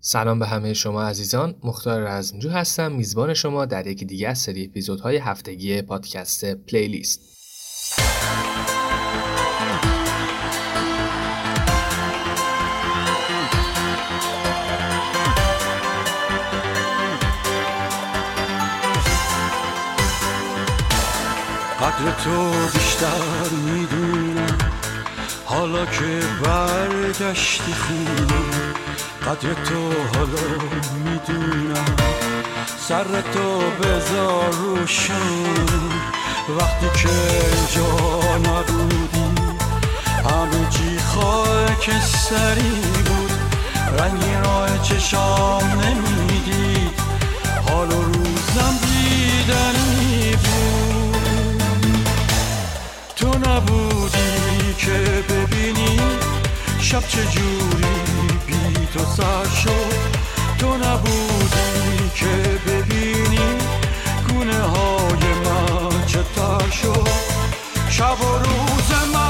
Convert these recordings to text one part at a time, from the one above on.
سلام به همه شما عزیزان. مختار رزمجو هستم. میزبان شما در یکی دیگه از سری اپیزودهای هفتگی پادکست پلیلیست. قدر تو بیشتر می‌دونم. حالا که برگشتی خونه قدر تو حالا می‌دونم. سر تو بذار روشن. وقتی که اینجا نبودی همه چی خاک سری بود. رنگی راه چشام نمی‌دید حال و روزم دیدنی بود. تو نبودی که ببینی شب چجوری تو سر شد؟ تو نبودی که ببینی گونه های من چتر شد؟ شب و روز من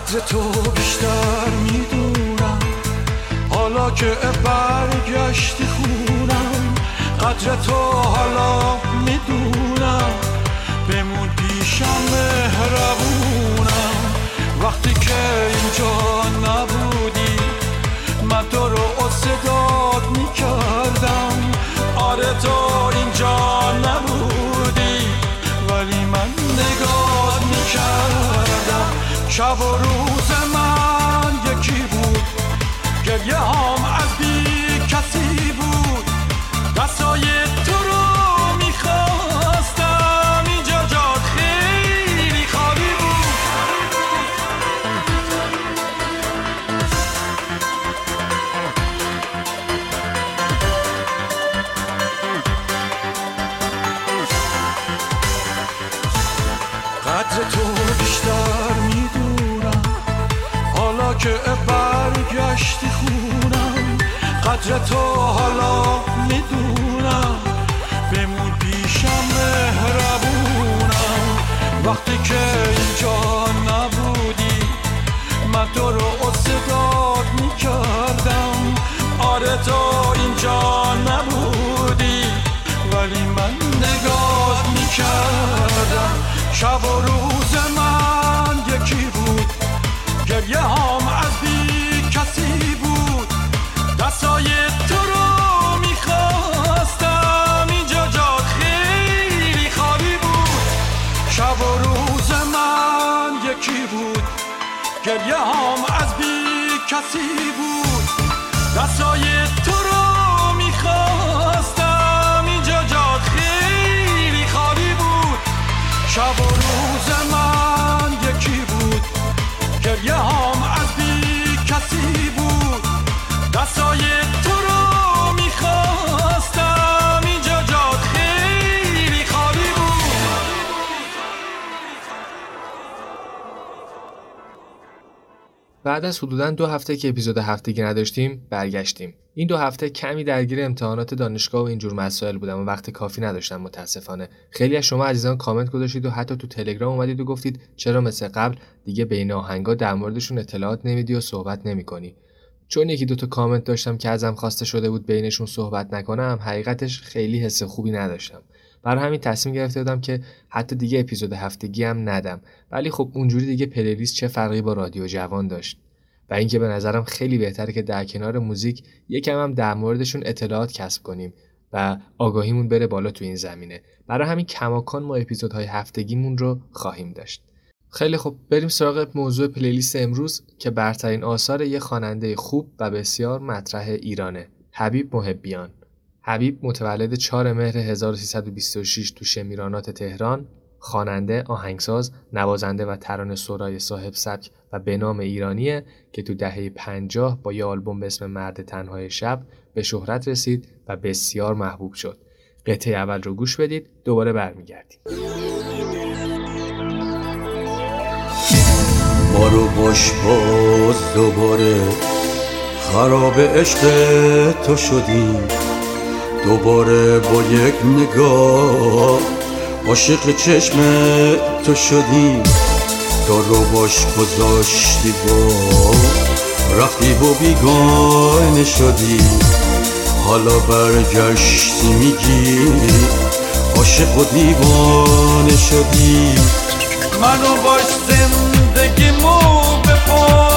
قدر تو بیشتر می‌دونم. حالا که برگشتی خونم قدر تو حالا می‌دونم. بمون پیشم مهربونم. وقتی که اینجا شب و روز من یکی بود. گریه هم از بی کسی بود. دستای قدر تو حالا می‌دونم. بمون پیشم مهربونم. وقتی که اینجا نبودی من تو رو صداد می‌کردم. آره تو اینجا نبودی ولی من نگاه می‌کردم. شب و روز من یکی بود گریه هم کسی بود. دستای تو رو می‌خواستم. اینجا جا خیلی خالی بود. شب و روز من بعد از حدودا دو هفته که اپیزود هفتگی نداشتیم برگشتیم. این دو هفته کمی درگیر امتحانات دانشگاه و اینجور مسائل بودم و وقت کافی نداشتم متاسفانه. خیلی از شما عزیزان کامنت گذاشتید و حتی تو تلگرام اومدید و گفتید چرا مثل قبل دیگه بین آهنگا در موردشون اطلاعات نمیدی و صحبت نمی‌کنی. چون یکی دوتا کامنت داشتم که ازم خواسته شده بود بینشون صحبت نکنم حقیقتش خیلی حس خوبی نداشتم. برای همین تصمیم گرفته بودم که حتی دیگه اپیزود هفتگی هم ندم. ولی خب اونجوری دیگه پلیلیست چه فرقی با رادیو جوان داشت. و اینکه به نظرم خیلی بهتره که در کنار موزیک یکم هم در موردشون اطلاعات کسب کنیم و آگاهیمون بره بالا تو این زمینه. برای همین کماکان ما اپیزودهای هفتگیمون رو خواهیم داشت. خیلی خوب بریم سراغ موضوع پلیلیست امروز که برترین آثار یه خواننده خوب و بسیار مطرح ایرانه. حبیب محبیان. حبیب متولد 4 مهر 1326 تو شمیرانات تهران خواننده، آهنگساز، نوازنده و ترانه سرای صاحب سبک و به نام ایرانیه که تو دهه 50 با یه آلبوم به اسم مرد تنهای شب به شهرت رسید و بسیار محبوب شد. قطعه اول رو گوش بدید دوباره برمیگردیم. ما رو باش باز دوباره خراب عشق تو شدیم دوباره با یک نگاه عاشق چشم تو شدی. تا رو باش گذاشتی با رفتی و بیگانه شدی. حالا برگشتی میگی عاشق و دیوانه شدی. منو باش زندگیمو بپار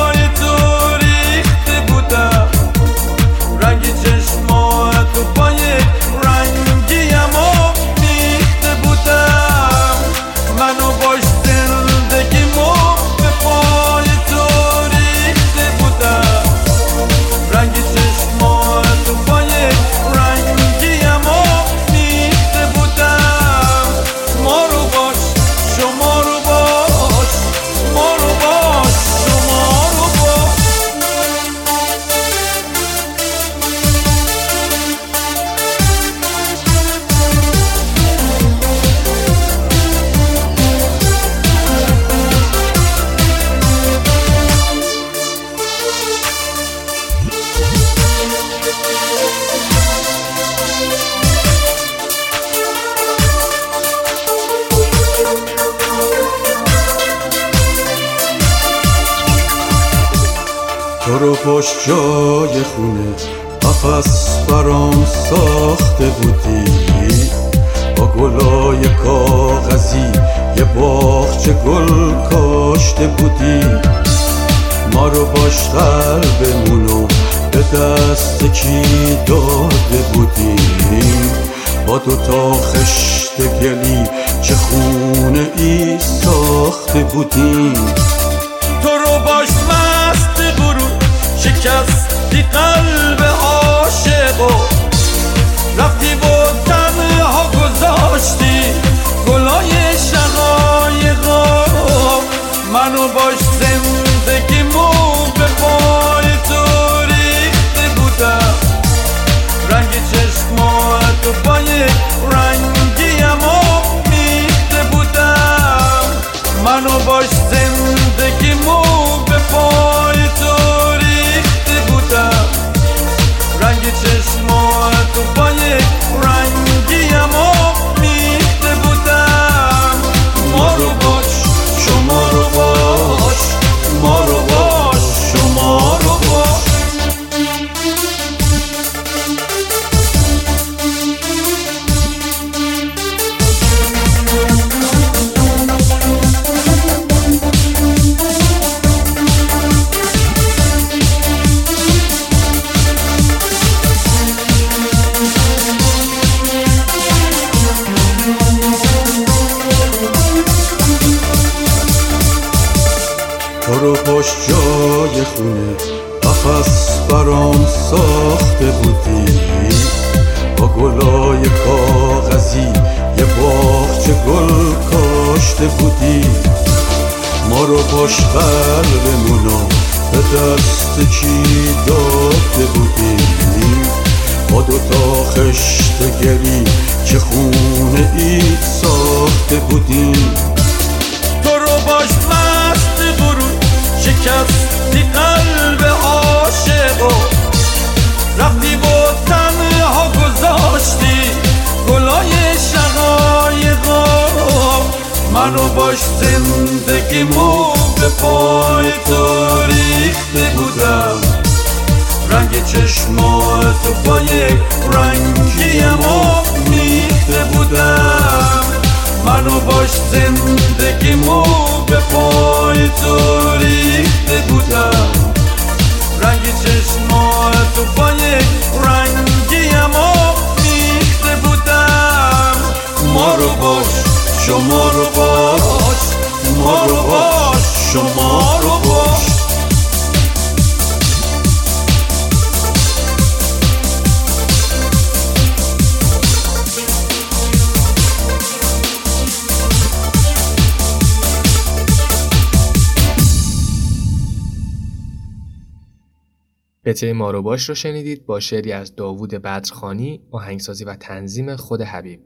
ماروباش رو شنیدید با شعری از داوود بدرخانی آهنگسازی و تنظیم خود حبیب.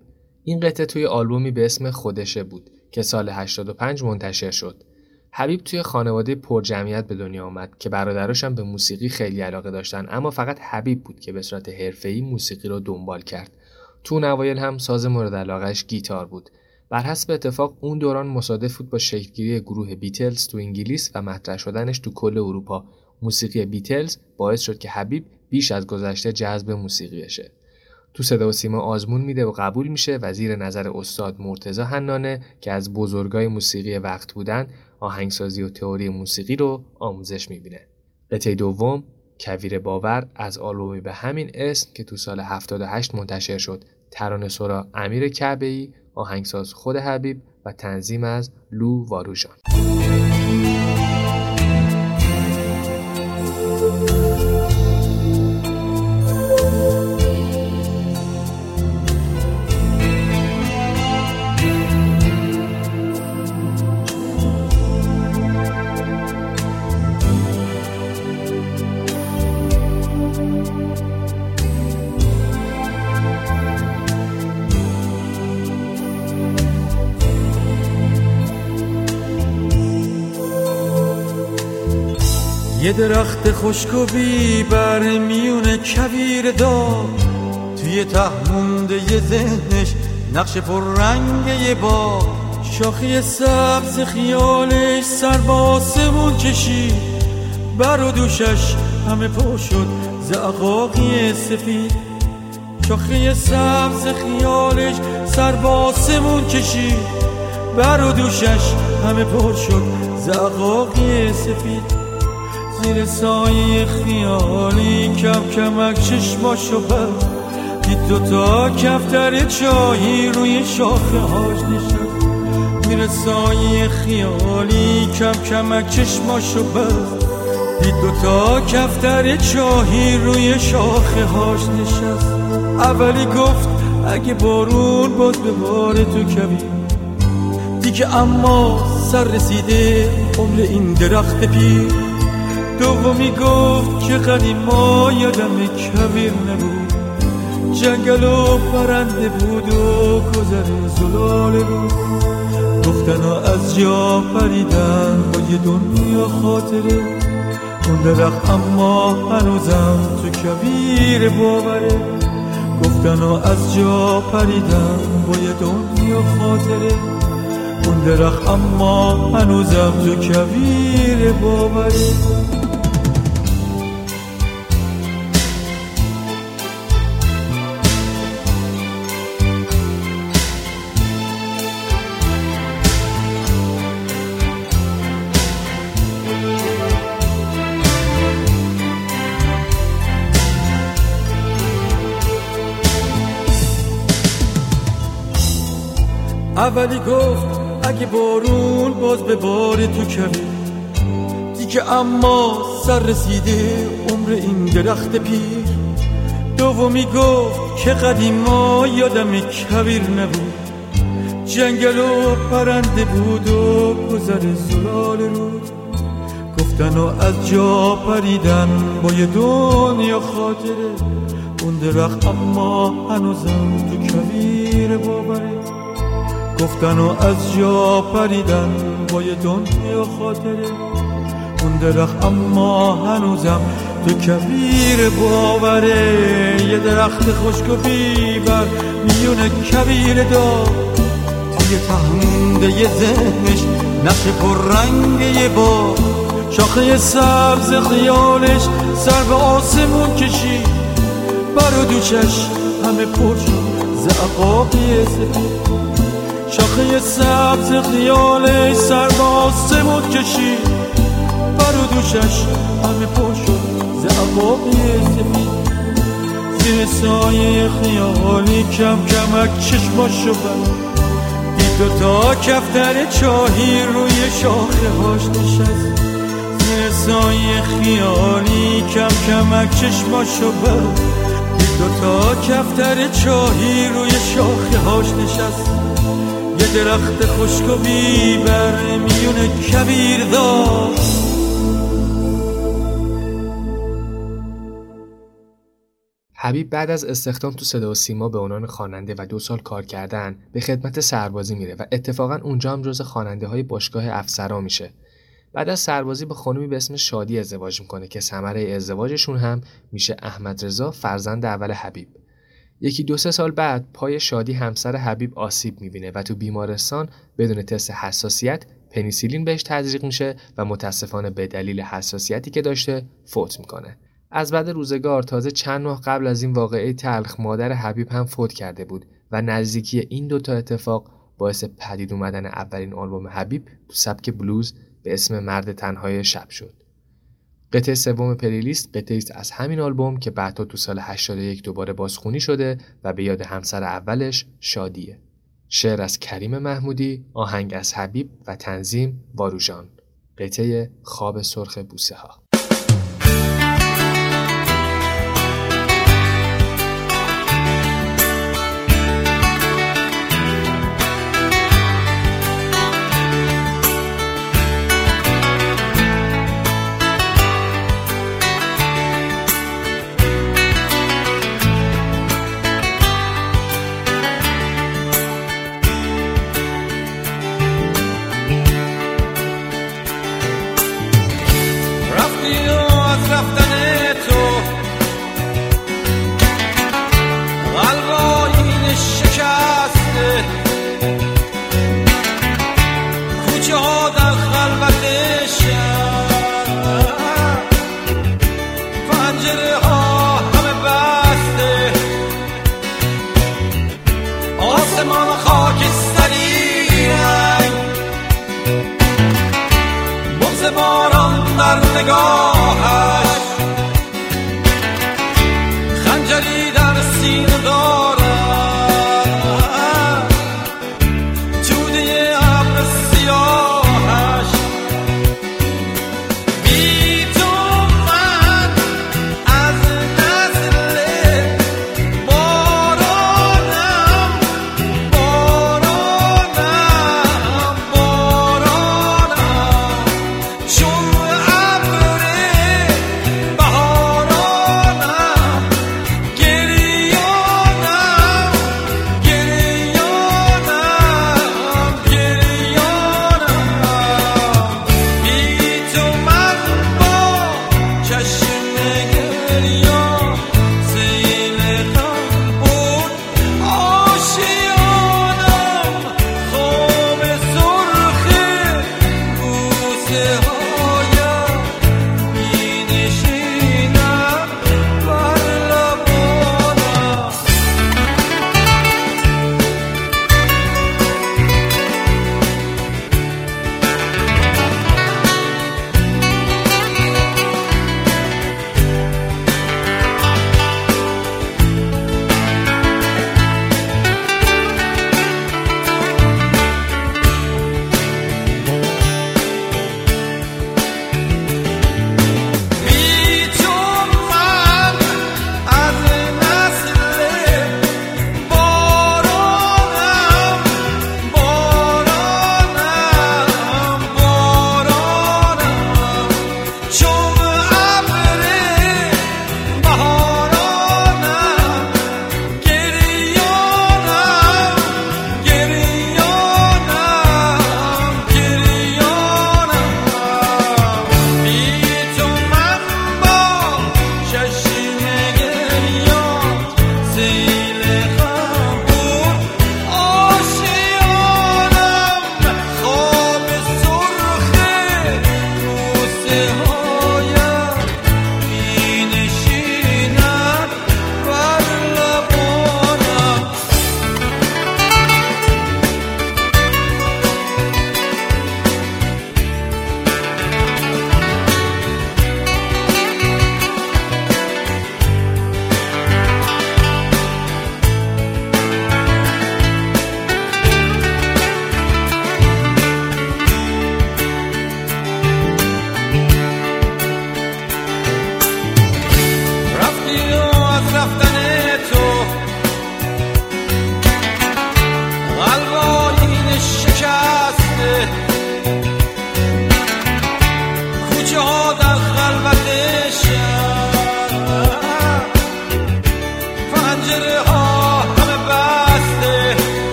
این قطعه توی آلبومی به اسم خودشه بود که سال 85 منتشر شد. حبیب توی خانواده پرجمعیت به دنیا آمد که برادراش هم به موسیقی خیلی علاقه داشتن اما فقط حبیب بود که به صورت حرفه‌ای موسیقی رو دنبال کرد. تو نوایل هم ساز مورد علاقهش گیتار بود. بر حسب اتفاق اون دوران مصادف بود با شکلگیری گروه بیتلز تو انگلیس و مطرح شدنش تو کل اروپا. موسیقی بیتلز باعث شد که حبیب بیش از گذشته جذب موسیقی بشه. تو صدا و سیما آزمون میده و قبول میشه و زیر نظر استاد مرتزا حنانه که از بزرگای موسیقی وقت بودن آهنگسازی و تئوری موسیقی رو آموزش می‌بینه. قطعه دوم کویر باور از آلبومی به همین اسم که تو سال 78 منتشر شد. ترانه سرا امیر کعبه‌ای آهنگساز خود حبیب و تنظیم از لو واروژان یه درخت خشک و بر میون کویر دار. توی ته مونده یه ذهنش نقش پر رنگ یه با شاخی سبز خیالش سر با آسمون کشید. بر و دوشش همه پر شد زعقاقی سفید. شاخی سبز خیالش سر با آسمون کشید. بر و دوشش همه پر شد زعقاقی سفید. زیر سایه خیالی کم کمک چشماشو بست دید دوتا کفتر چایی روی شاخه هاش نشد زیر سایه خیالی کم کمک چشماشو بست دید دوتا کفتر چاهی روی شاخه هاش نشست. اولی گفت اگه بارون باز به بار تو کبیر دیگه اما سر رسیده عمر این درخت پیر. دومی گفت که قدیم ما یادم کبیر نبود. جنگل و پرنده بود و گذر زلاله بود. گفتن و از جا پریدن با یه دنیا خاطره. اون درخت اما هنوزم تو کبیر باوره. گفتن و از جا پریدن با یه دنیا خاطره. اون درخت اما هنوزم تو کبیر باوره. اولی گفت اگه بارون باز به بار تو کمی. دیگه اما سر رسیده عمر این درخت پیر. دومی گفت که قدیما یادم کبیر نبود. جنگل و پرنده بود و گذر زلال رود. گفتن و از جا پریدن با یه دنیا خاطره. اون درخت اما هنوزم تو کبیر باوره. گفتن و از جا پریدن با یه دنیا خاطره. اون درخت اما هنوزم تو کبیر باوره. یه درخت خشک و بیبر میون کبیر دار. توی تهمونده یه ذهنش نقش پر رنگ یه با شاخه سبز خیالش سر به آسمون کشید. بر و دوچش همه پر شد زعقاقی سفید. شاخه سبز خیالش سر با سمود کشید بر و دوشش همه پر شد. زعبابی سفید. زیر سایه خیالی کم کمک چشماشو بر دید دوتا کفتر چاهی روی شاخه هاش نشست. زیر سایه خیالی کم کمک چشماشو بر دید دوتا کفتر چاهی روی شاخه هاش نشست. درخت خشک و بیبر میون کبیر دار. حبیب بعد از استخدام تو صدا و سیما به عنوان خواننده و دو سال کار کردن به خدمت سربازی میره و اتفاقا اونجا هم جز خواننده های باشگاه افسرا میشه. بعد از سربازی با خانمی به اسم شادی ازدواج می‌کنه که ثمره ازدواجشون هم میشه احمد رضا فرزند اول حبیب. یکی دو سه سال بعد پای شادی همسر حبیب آسیب می‌بینه و تو بیمارستان بدون تست حساسیت پنیسیلین بهش تزریق میشه و متاسفانه به دلیل حساسیتی که داشته فوت می‌کنه از بعد روزگار تازه چند ماه قبل از این واقعه تلخ مادر حبیب هم فوت کرده بود و نزدیکی این دوتا اتفاق باعث پدید اومدن اولین آلبوم حبیب تو سبک بلوز به اسم مرد تنهای شب شد. قطعه سوم پلیلیست قطعه است از همین آلبوم که بعدها تو سال 81 دوباره بازخونی شده و به یاد همسر اولش شادیه. شعر از کریم محمودی، آهنگ از حبیب و تنظیم واروژان. قطعه خواب سرخ بوسه ها.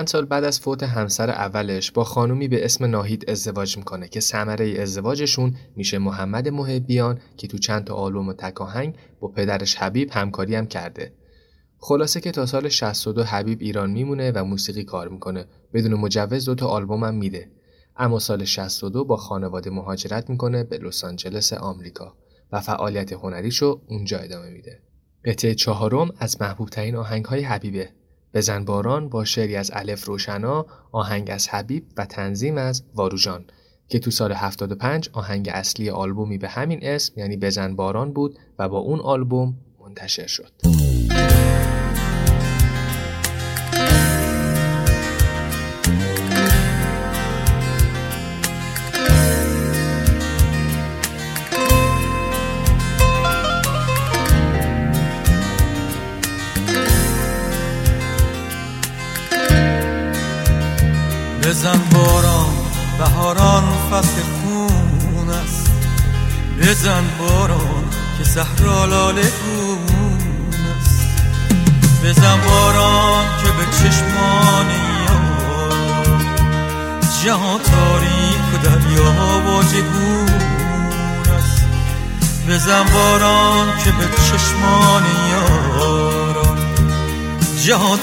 چند سال بعد از فوت همسر اولش با خانومی به اسم ناهید ازدواج می‌کنه که ثمره ازدواجشون میشه محمد محبیان که تو چند تا آلبوم و تکاهنگ با پدرش حبیب همکاری هم کرده. خلاصه که تا سال 62 حبیب ایران میمونه و موسیقی کار می‌کنه بدون مجوز دو تا آلبوم هم میده. اما سال 62 با خانواده مهاجرت می‌کنه به لس آنجلس آمریکا و فعالیت هنریشو اونجا ادامه میده. قطعه چهارم از محبوب ترین آهنگ های حبیبه بزن باران با شعری از الف روشنا آهنگ از حبیب و تنظیم از واروجان که تو سال 75 آهنگ اصلی آلبومی به همین اسم یعنی بزن باران بود و با اون آلبوم منتشر شد.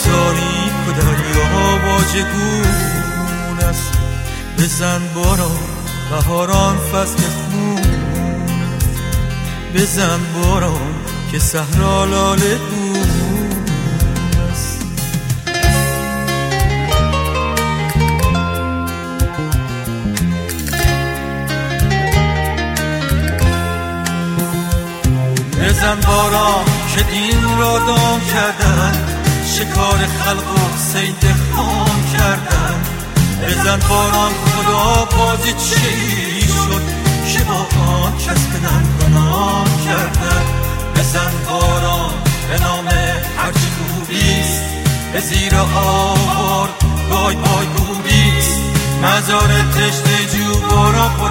تاریک و دریا واجگون بزن باران بهاران فصل خون بزن باران که صحرا لاله بزن باران که دین را دام کردن. شکار خلق و سید خام کردن؟ بزن باران خدا بازی چی شد؟ که با آن کس گناه کردن؟ بزن باران به نام هرچی خوبیست به زیر آوار بای بای گوبیست مزار تشت جو باران پر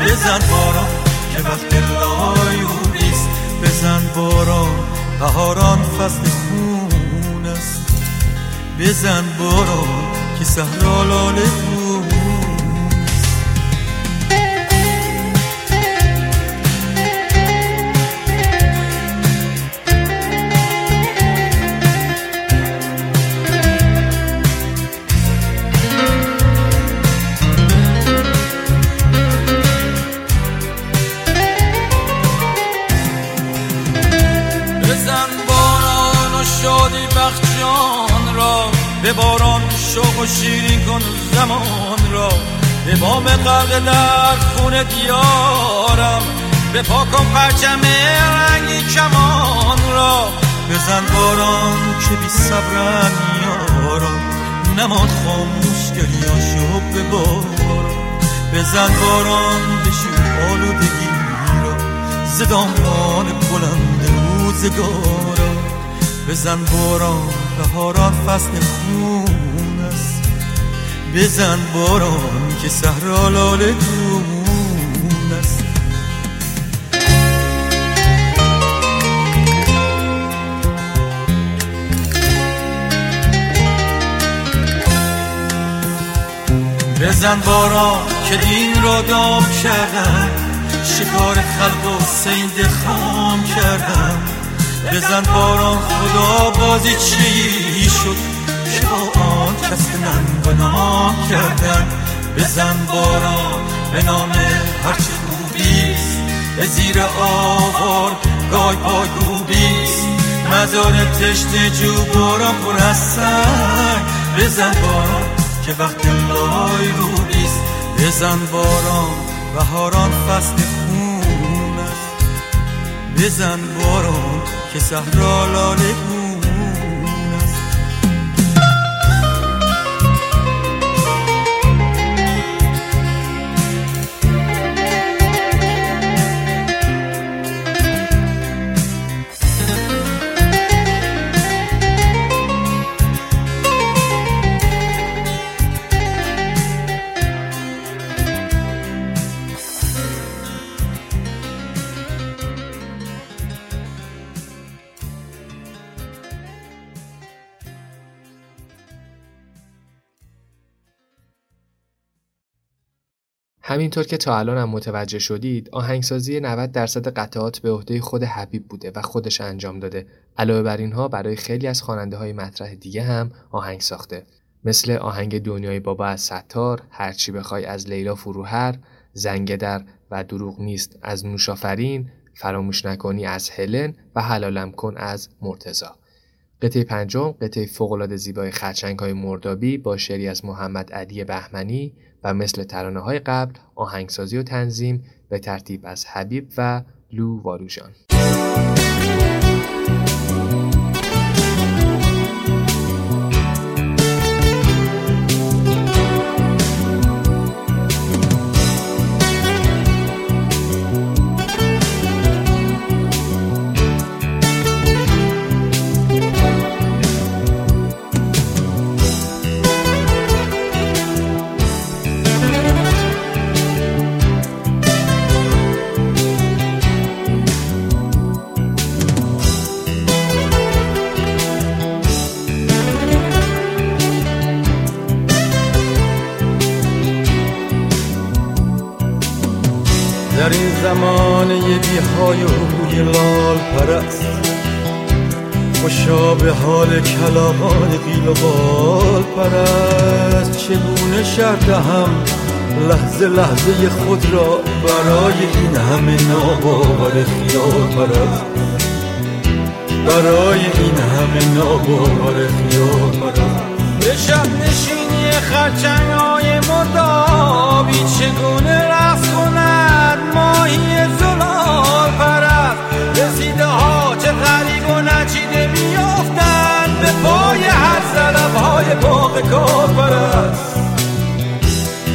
بزن باران که وقت لایونیست بزن باران بهاران فصل خون است. بزن باران که صحرا لاله بود شوق و شیرین کن زمان را. به بام قلق در خون دیارم. به پاکم پرچم رنگی کمان را. بزن باران که بی صبرن یارم. نمان خاموش گریاشو به باران بزن باران بشو آلودگی را. زدامان بلند روزگارا بزن باران بهاران فصل خون بزن باران که صحرا لاله گون است. بزن باران که دین را دام کردن شکار خلق و سید خام کردن بزن باران خدا بازی چی شد؟ که با آن کس من گناه کردن بزن باران به نام هرچی خوبیست. به زیر آوار گای پای گوبیست مزار تشت جو باران پر بزن باران که وقت لای روبیست بزن باران بهاران فصل خون است. بزن باران که صحرا لاله همینطور که تا الان هم متوجه شدید آهنگسازی 90 درصد قطعات به عهده خود حبیب بوده و خودش انجام داده. علاوه بر اینها برای خیلی از خواننده های مطرح دیگه هم آهنگ ساخته. مثل آهنگ دنیای بابا از ستار هرچی بخوای از لیلا فروهر زنگ در و دروغ نیست از نوشافرین فراموش نکنی از هلن و حلالم کن از مرتزا قطعه پنجم قطعه فوقالعاده زیبای خرچنگ های مردابی با شعری از محمد علی بهمنی و مثل ترانه های قبل آهنگسازی و تنظیم به ترتیب از حبیب و لو واروژان زمانه بی های روی لال پرست. خوشا به حال کلاغان قیل و بال پرست. چگونه شرط هم لحظه لحظه خود را برای این همه ناباور خیال پرست؟ برای این همه ناباور خیال پرست. به شب نشینی خرچنگ های مردابی چگونه رفت کند ماهی زلال پرست. رسیده ها چه غریب و نچیده میافتند. به پای هر زلب های باغ کار پرست.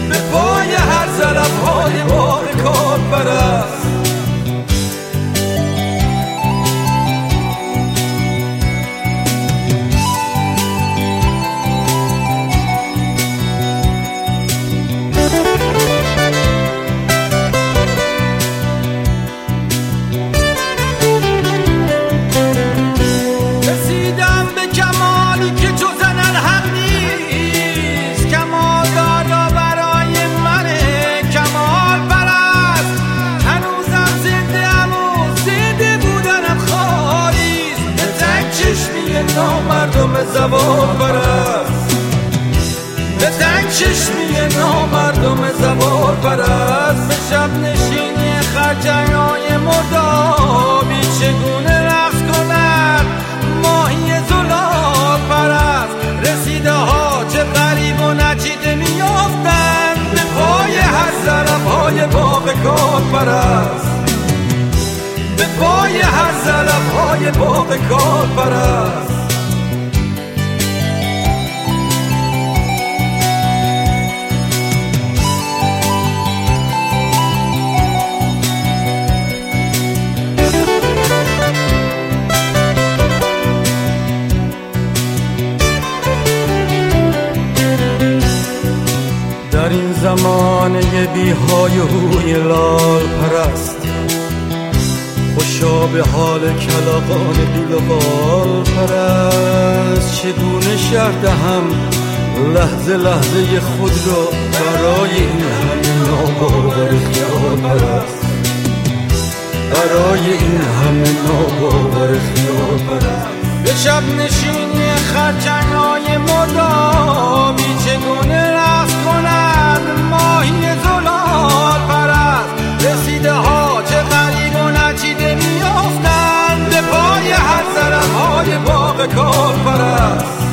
به پای هر زلب های باغ کار پرست. زبان پرست به تنگ چشمی نامردم زبان پرست به شب نشینی خرچنگ های مردابی چگونه رقص کند؟ ماهی زلال پرست رسیده ها چه غریب و نچیده میافتند به پای هر ظرف های باغ کار پرست به پای هر ظرف های باغ کار پرست زمانه بی های روی لال پرست. خوشا به حال کلاقان بیلوال پرست. چگونه شرط هم لحظه لحظه خود را برای این همه ناباور خیال پرست؟ برای این همه ناباور خیال پرست. به شب نشینی خرچنگ های مردابی چگونه رفت کند رسیده ها چه غریب و نچیده میافتند. به پای هر ظرف های باغ کار پرست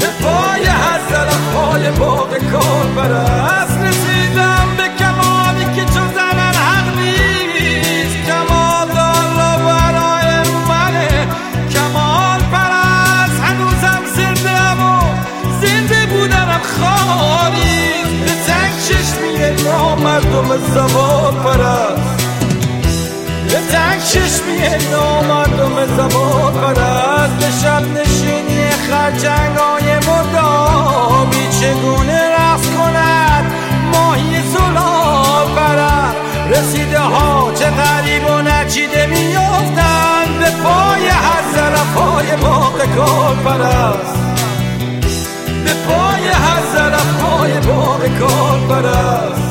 به پای هر ظرف های باغ کار پرست نامردم زبان پرست شب نشینی خرچنگ های مردابی چگونه رفت کند؟ ماهی زلال پرست رسیده ها چه غریب و نچیده میافتند. به پای هر ظرف های باغ کار پرست. به پای هر ظرف های باغ کار پرست.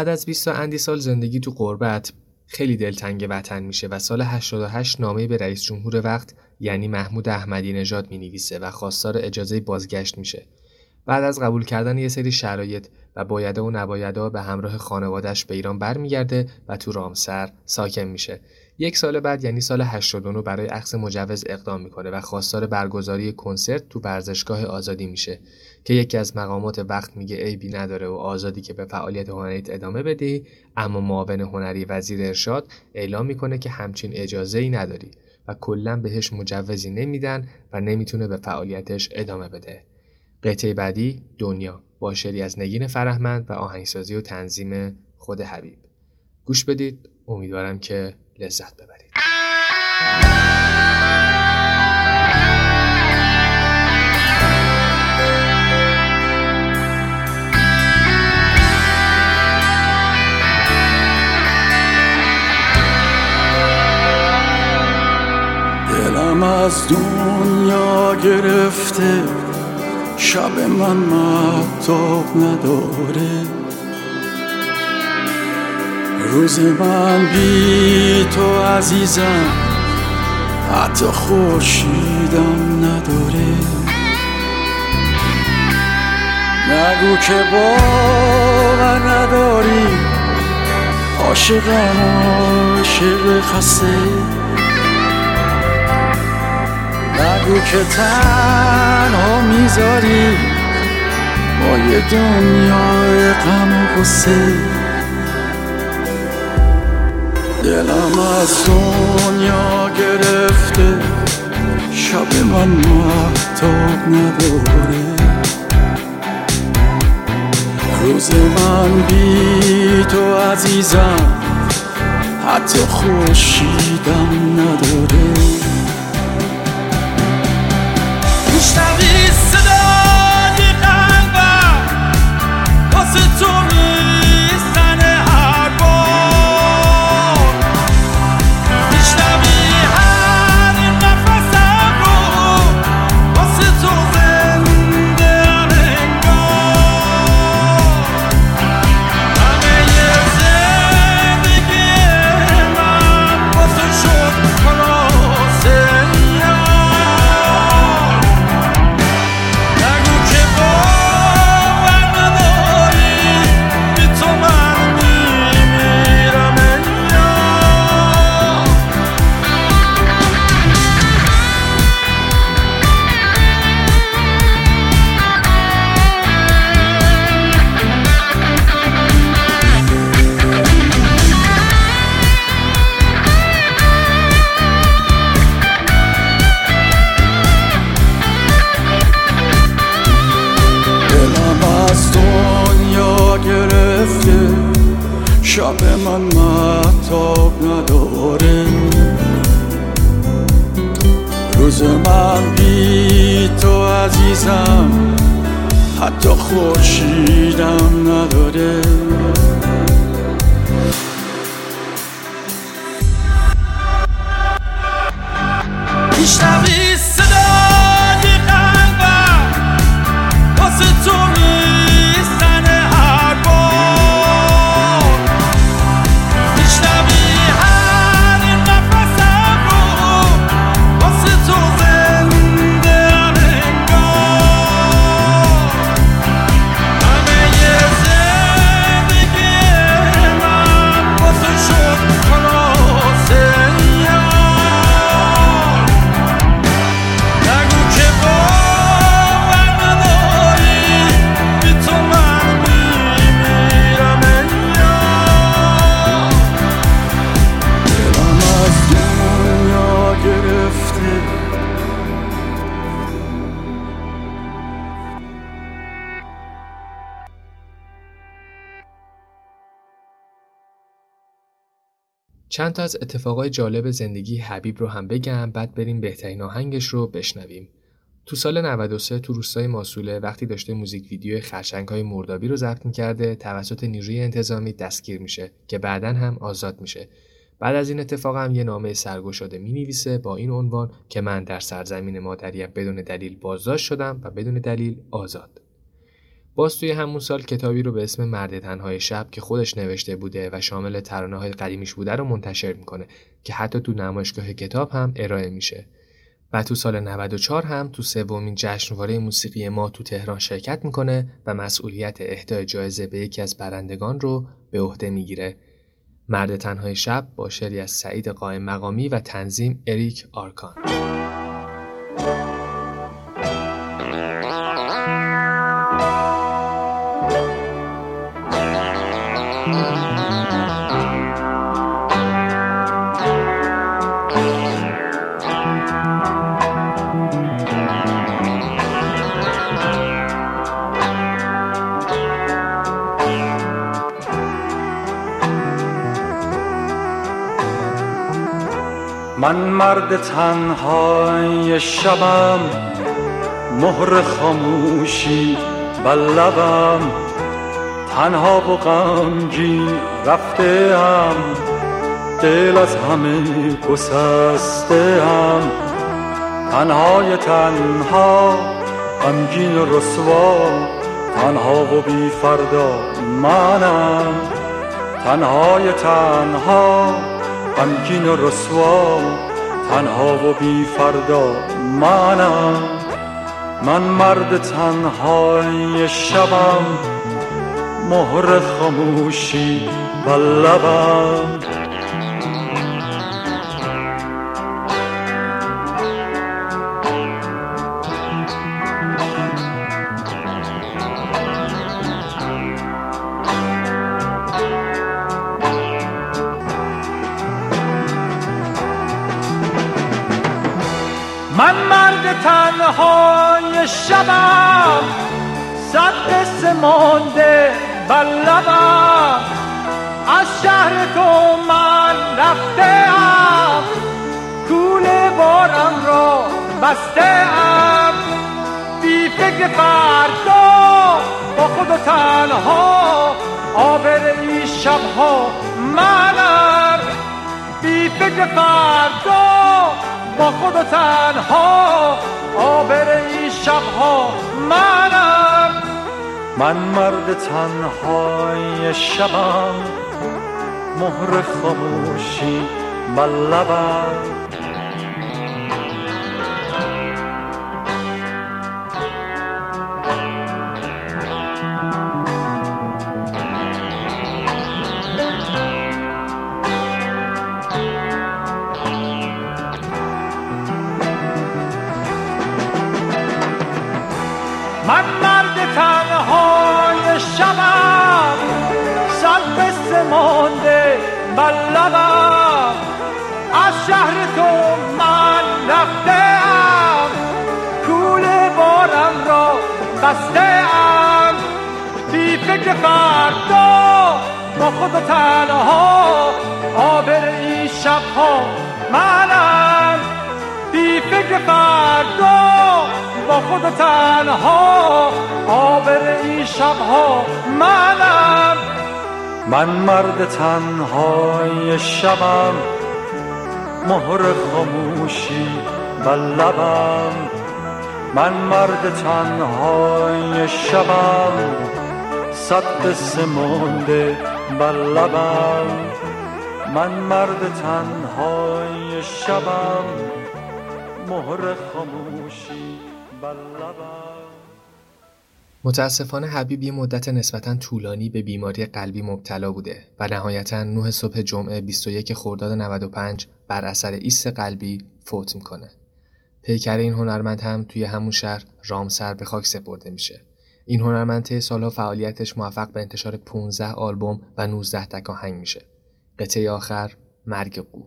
بعد از 20 اندی سال زندگی تو قربت خیلی دلتنگ وطن میشه و سال 88 نامه به رئیس جمهور وقت یعنی محمود احمدی نژاد می نویسه و خواستار اجازه بازگشت میشه. بعد از قبول کردن یه سری شرایط و بایده و نبایده به همراه خانوادش به ایران برمیگرده و تو رامسر ساکن میشه یک سال بعد یعنی سال 89 برای عکس مجوز اقدام می‌کنه و خواستار برگزاری کنسرت تو ورزشگاه آزادی میشه که یکی از مقامات وقت میگه عیبی نداره و آزادی که به فعالیت هنریت ادامه بدی اما معاون هنری وزیر ارشاد اعلام می‌کنه که همچین اجازه ای نداری و کلا بهش مجوزی نمیدن و نمی‌تونه به فعالیتش ادامه بده. قطعه بعدی دنیا با شعری از نگین فرهمند و آهنگسازی و تنظیم خود حبیب. گوش بدید. امیدوارم که لذت ببرید. دلم از دنیا گرفته شب من محتاب نداره. روز من بی تو عزیزم حتی خوشیدم نداره. نگو که باور نداری عاشقم عاشق خسته. نگو که تنها می‌ذاری با یه دنیا غم و غصه. دلم از دنیا گرفته شب من محتاب نداره. روز من بی تو عزیزم حتی خوشیدم نداره. خورشیدم نداده. چند تا از اتفاقای جالب زندگی حبیب رو هم بگم بعد بریم بهترین آهنگش رو بشنویم. تو سال 93 تو روستای ماسوله وقتی داشته موزیک ویدیو خرچنگ های مردابی رو ضبط می‌کرده توسط نیروی انتظامی دستگیر میشه که بعدا هم آزاد میشه. بعد از این اتفاق هم یه نامه سرگشاده می نویسه با این عنوان که من در سرزمین مادریم بدون دلیل بازداشت شدم و بدون دلیل آزاد. باز توی همون سال کتابی رو به اسم مرد تنهای شب که خودش نوشته بوده و شامل ترانه های قدیمیش بوده رو منتشر می‌کنه که حتی تو نمایشگاه کتاب هم ارائه میشه. و تو سال 94 هم تو سومین جشنواره موسیقی ما تو تهران شرکت می‌کنه و مسئولیت اهدای جایزه به یکی از برندگان رو به عهده می‌گیره. مرد تنهای شب با شعری از سعید قائم مقامی و تنظیم اریک آرکان. من مرد تنهای شبم مهر خاموشی بر لبم تنها و غمگی رفته ام دل از همه گسسته ام تنهای تنها غمگین و رسوا تنها و بی فردا منم. تنهای تنها غمگین و رسوا تنها و بی فردا منم. من مرد تنهای شبم مهر خاموشی و لبم مانده بر لبم. از شهر تو من رفتم کول بارم را بستم بی فکر فردا با خود و تنها آبر این شبها منم. بی فکر فردا با خود و تنها آبر این شبها منم. من مرد تنهای شبم مهر خاموشی بر را بستم بی فکر فردا با خود و تنها آبر این شبها منم. بی فکر فردا با خود و تنها آبر این شبها منم. من مرد تنهای شبم مهر خاموشی بر لبم. من مرد تنهای شبم صد قصه مونده بر لبم من مرد تنهای شبم مهر خاموشی بر لبم متاسفانه حبیب یه مدت نسبتا طولانی به بیماری قلبی مبتلا بوده و نهایتا 9 صبح جمعه 21 خرداد 95 بر اثر ایست قلبی فوت می‌کنه. پیکر این هنرمند هم توی همون شهر رامسر به خاک سپرده میشه. این هنرمند طی سالها فعالیتش موفق به انتشار 15 آلبوم و 19 تک آهنگ میشه. قطعه آخر مرگ قو.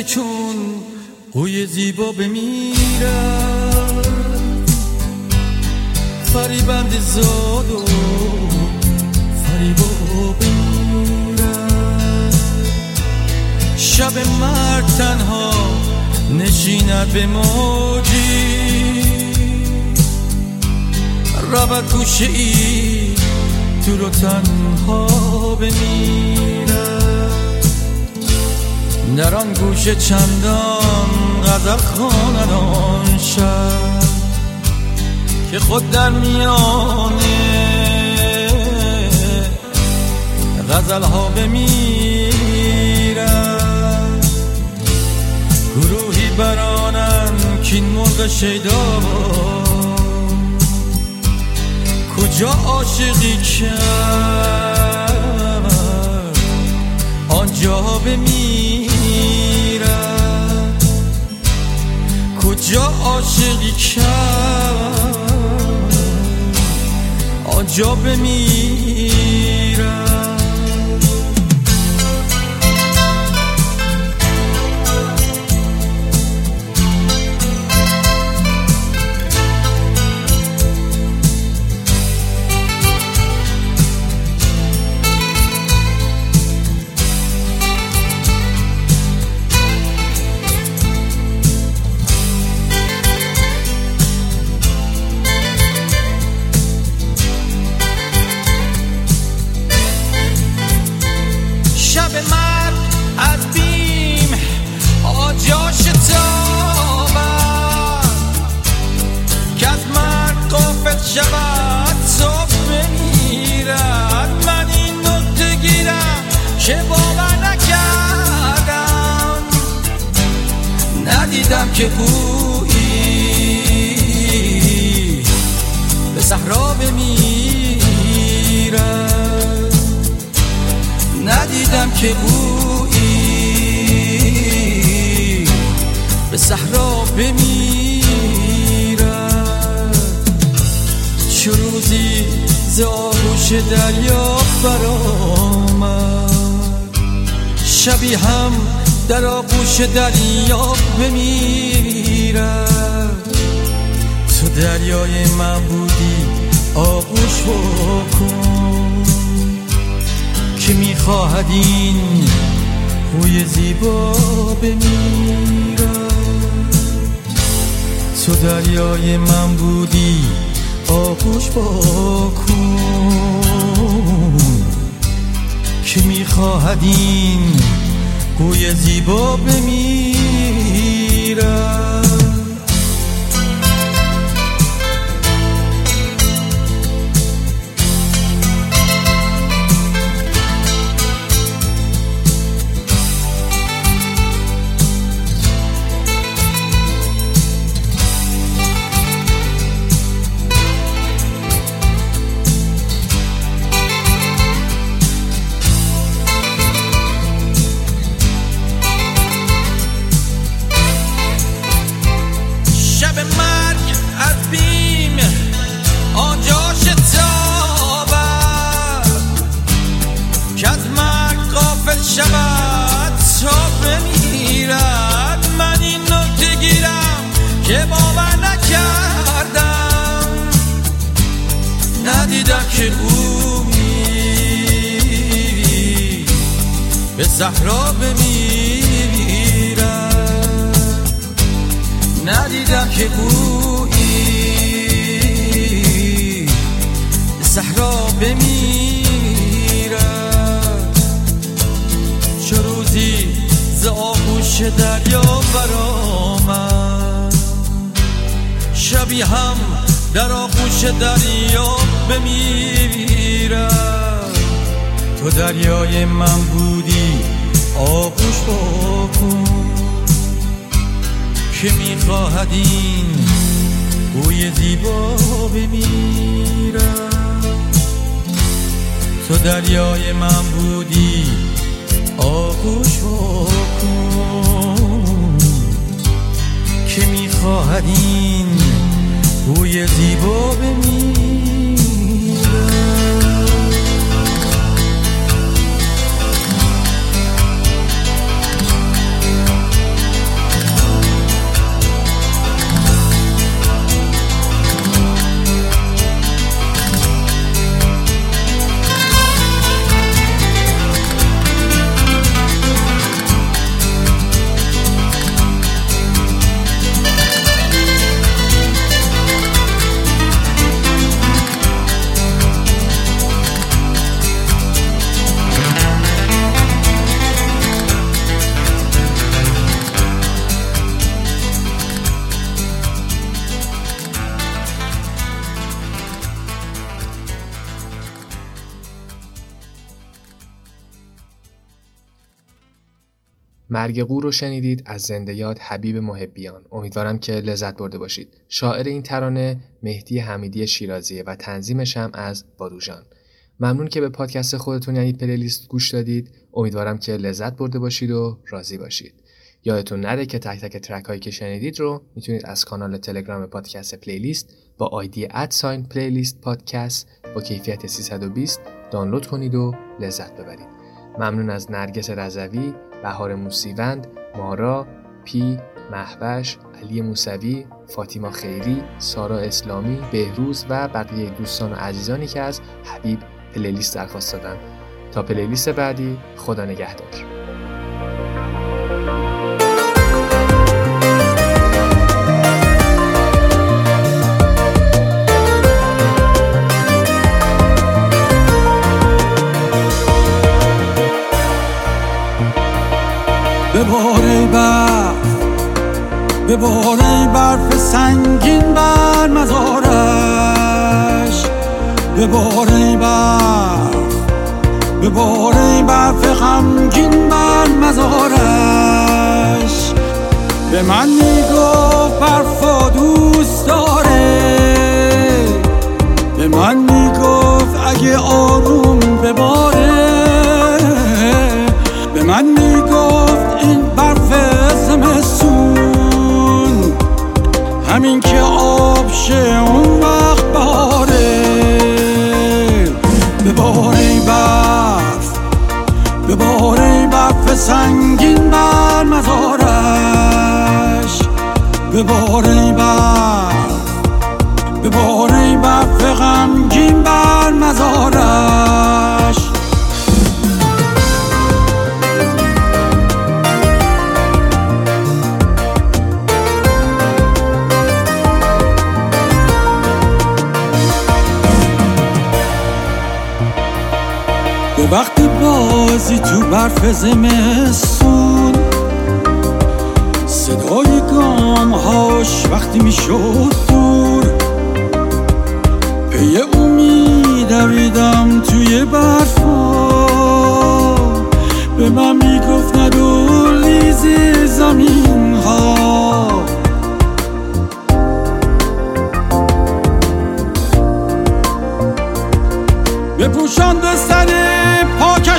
که چون قوی زیبا بمیرد فریبند زاد و فریبا بمیرد شب مرد تنها نشیند به موجی. رود گوشه ای تو رو تنها بمیرد در آن گوشه چندان غزل خواند آن شب که خود در میانه غزل ها بمیرد. گروهی برانم که این مرغ شیدا کجا عاشقی کرد؟ آنجا بمیرد. آجا عاشقی کرد آجا به می شاید این روی زیبا بمیرم. تو دریای من بودی آغوش با کن که می‌خواهد این گوی زیبا بمیرم. تماشا که می‌خواهد این بوی زیبا به مرگ قو رو شنیدید از زنده یاد حبیب محبیان. امیدوارم که لذت برده باشید. شاعر این ترانه مهدی حمیدی شیرازیه و تنظیمش هم از بادوژان ممنون که به پادکست خودتون یعنی playlist گوش دادید. امیدوارم که لذت برده باشید و راضی باشید. یادتون نره که تک تک track هایی که شنیدید رو می‌تونید از کانال تلگرام پادکست playlist با ID at sign playlist podcast با کیفیت 320 دانلود کنید و لذت ببرید. ممنون از نرگس رضوی. بهار موسیوند مارا پی محوش علی موسوی فاطیما خیری سارا اسلامی بهروز و بقیه دوستان و عزیزانی که از حبیب پلیلیست درخواست دادن. تا پلیلیست بعدی خدا نگهدار. بباره برف بباره برف سنگین بر مزارش. بباره برف بباره برف غمگین بر مزارش. به من می‌گفت برفا دوست داره. به من می‌گفت اگه آروم بباره همین که آب شه اون وقت باره. به باره برف به باره برف سنگین بر مزارش. به باره برف به باره به وقت بازی تو برف زمستون. صدای گام هاش وقتی می‌شد دور. پی اون دویدم توی برفا به من می‌گفت ندو لیز زمین ها بپوشاند سر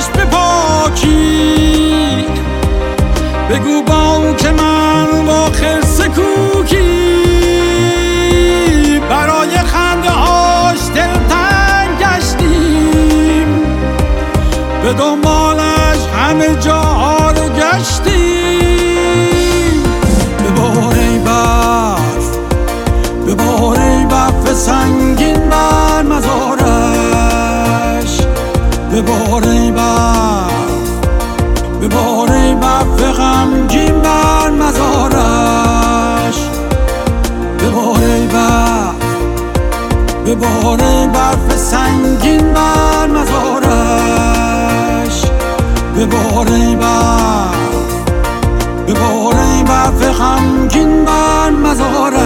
پاکش به پاکی. بگو با که من با دوباره برف سنگین بر مزارش. به باره برف به باره برف خمگین بر مزارش.